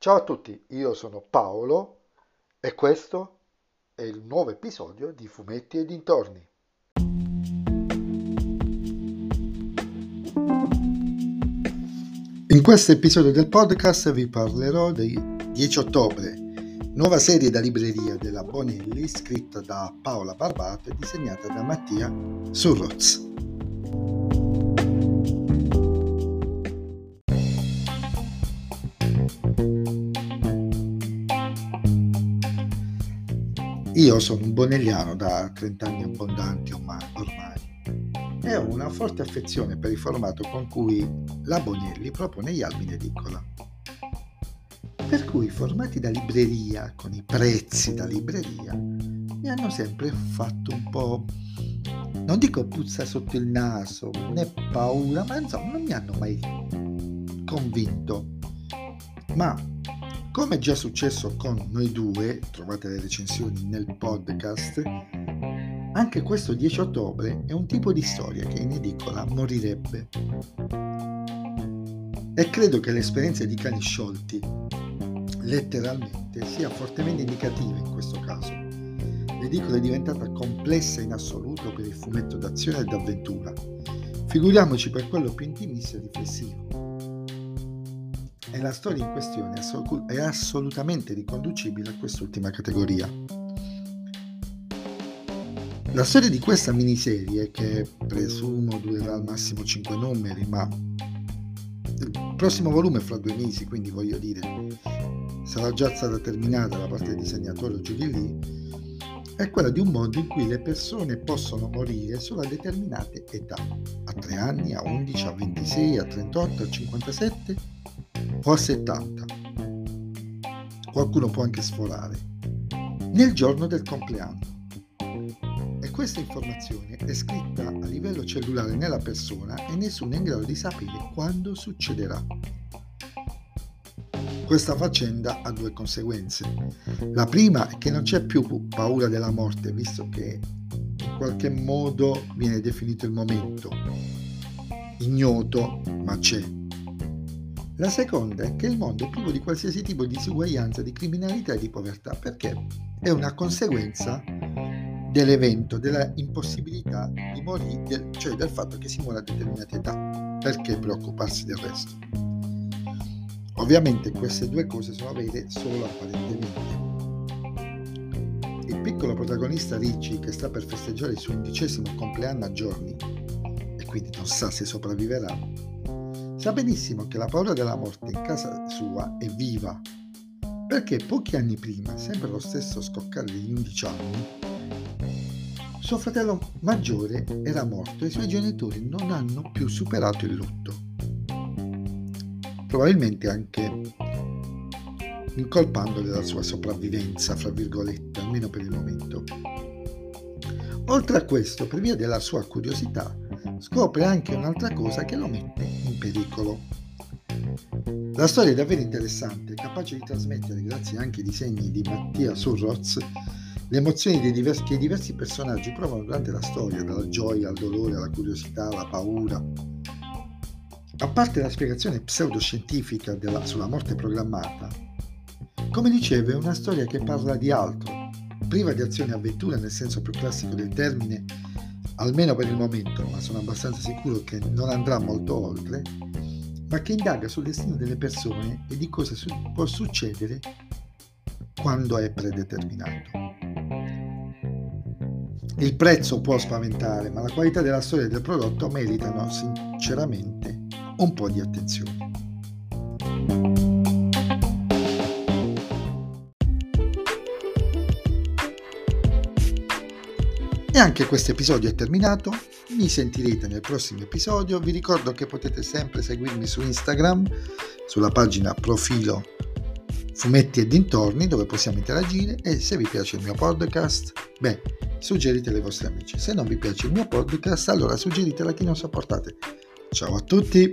Ciao a tutti, io sono Paolo e questo è il nuovo episodio di Fumetti e dintorni. In questo episodio del podcast vi parlerò del 10 ottobre, nuova serie da libreria della Bonelli scritta da Paola Barbato e disegnata da Mattia Surroz. Io sono un bonelliano da 30 anni abbondanti ormai, e ho una forte affezione per il formato con cui la Bonelli propone gli albi in edicola. Per cui i formati da libreria, con i prezzi da libreria, mi hanno sempre fatto un po', non dico puzza sotto il naso, né paura, ma insomma non mi hanno mai convinto. Ma come è già successo con noi due, trovate le recensioni nel podcast, anche questo 10 ottobre è un tipo di storia che in edicola morirebbe. E credo che l'esperienza di cani sciolti, letteralmente, sia fortemente indicativa in questo caso. L'edicola è diventata complessa in assoluto per il fumetto d'azione e d'avventura. Figuriamoci per quello più intimista e riflessivo e la storia in questione è assolutamente riconducibile a quest'ultima categoria. La storia di questa miniserie, che presumo durerà al massimo 5 numeri, ma il prossimo volume è fra due mesi, quindi voglio dire, sarà già stata terminata la parte del disegnatore o di lì, è quella di un mondo in cui le persone possono morire solo a determinate età, a 3 anni, a 11, a 26, a 38, a 57 o a 70. Qualcuno può anche sforare. Nel giorno del compleanno. E questa informazione è scritta a livello cellulare nella persona e nessuno è in grado di sapere quando succederà. Questa faccenda ha due conseguenze. La prima è che non c'è più paura della morte, visto che in qualche modo viene definito il momento. Ignoto, ma c'è. La seconda è che il mondo è privo di qualsiasi tipo di disuguaglianza, di criminalità e di povertà, perché è una conseguenza dell'evento, della impossibilità di morire, cioè del fatto che si muore a determinate età. Perché preoccuparsi del resto? Ovviamente queste due cose sono vere solo apparentemente. Il piccolo protagonista Ricci, che sta per festeggiare il suo undicesimo compleanno a giorni, e quindi non sa se sopravviverà, Sa benissimo che la paura della morte in casa sua è viva, perché pochi anni prima, sempre lo stesso scoccare degli 11 anni, suo fratello maggiore era morto e i suoi genitori non hanno più superato il lutto. Probabilmente anche incolpandole della sua sopravvivenza, fra virgolette, almeno per il momento. Oltre a questo, per via della sua curiosità, scopre anche un'altra cosa che lo mette pericolo. La storia è davvero interessante, capace di trasmettere, grazie anche ai disegni di Mattia Surroz, le emozioni diversi, che i diversi personaggi provano durante la storia, dalla gioia al dolore, alla curiosità, alla paura. A parte la spiegazione pseudoscientifica della, sulla morte programmata, come dicevo è una storia che parla di altro, priva di azione e avventura nel senso più classico del termine, almeno per il momento, ma sono abbastanza sicuro che non andrà molto oltre, ma che indaga sul destino delle persone e di cosa su- può succedere quando è predeterminato. Il prezzo può spaventare, ma la qualità della storia del prodotto meritano sinceramente un po' di attenzione. E anche questo episodio è terminato, mi sentirete nel prossimo episodio, vi ricordo che potete sempre seguirmi su Instagram, sulla pagina profilo fumetti e dintorni dove possiamo interagire e se vi piace il mio podcast, beh, suggeritelo ai vostri amici. Se non vi piace il mio podcast, allora suggeritelo a chi non sopportate. Ciao a tutti!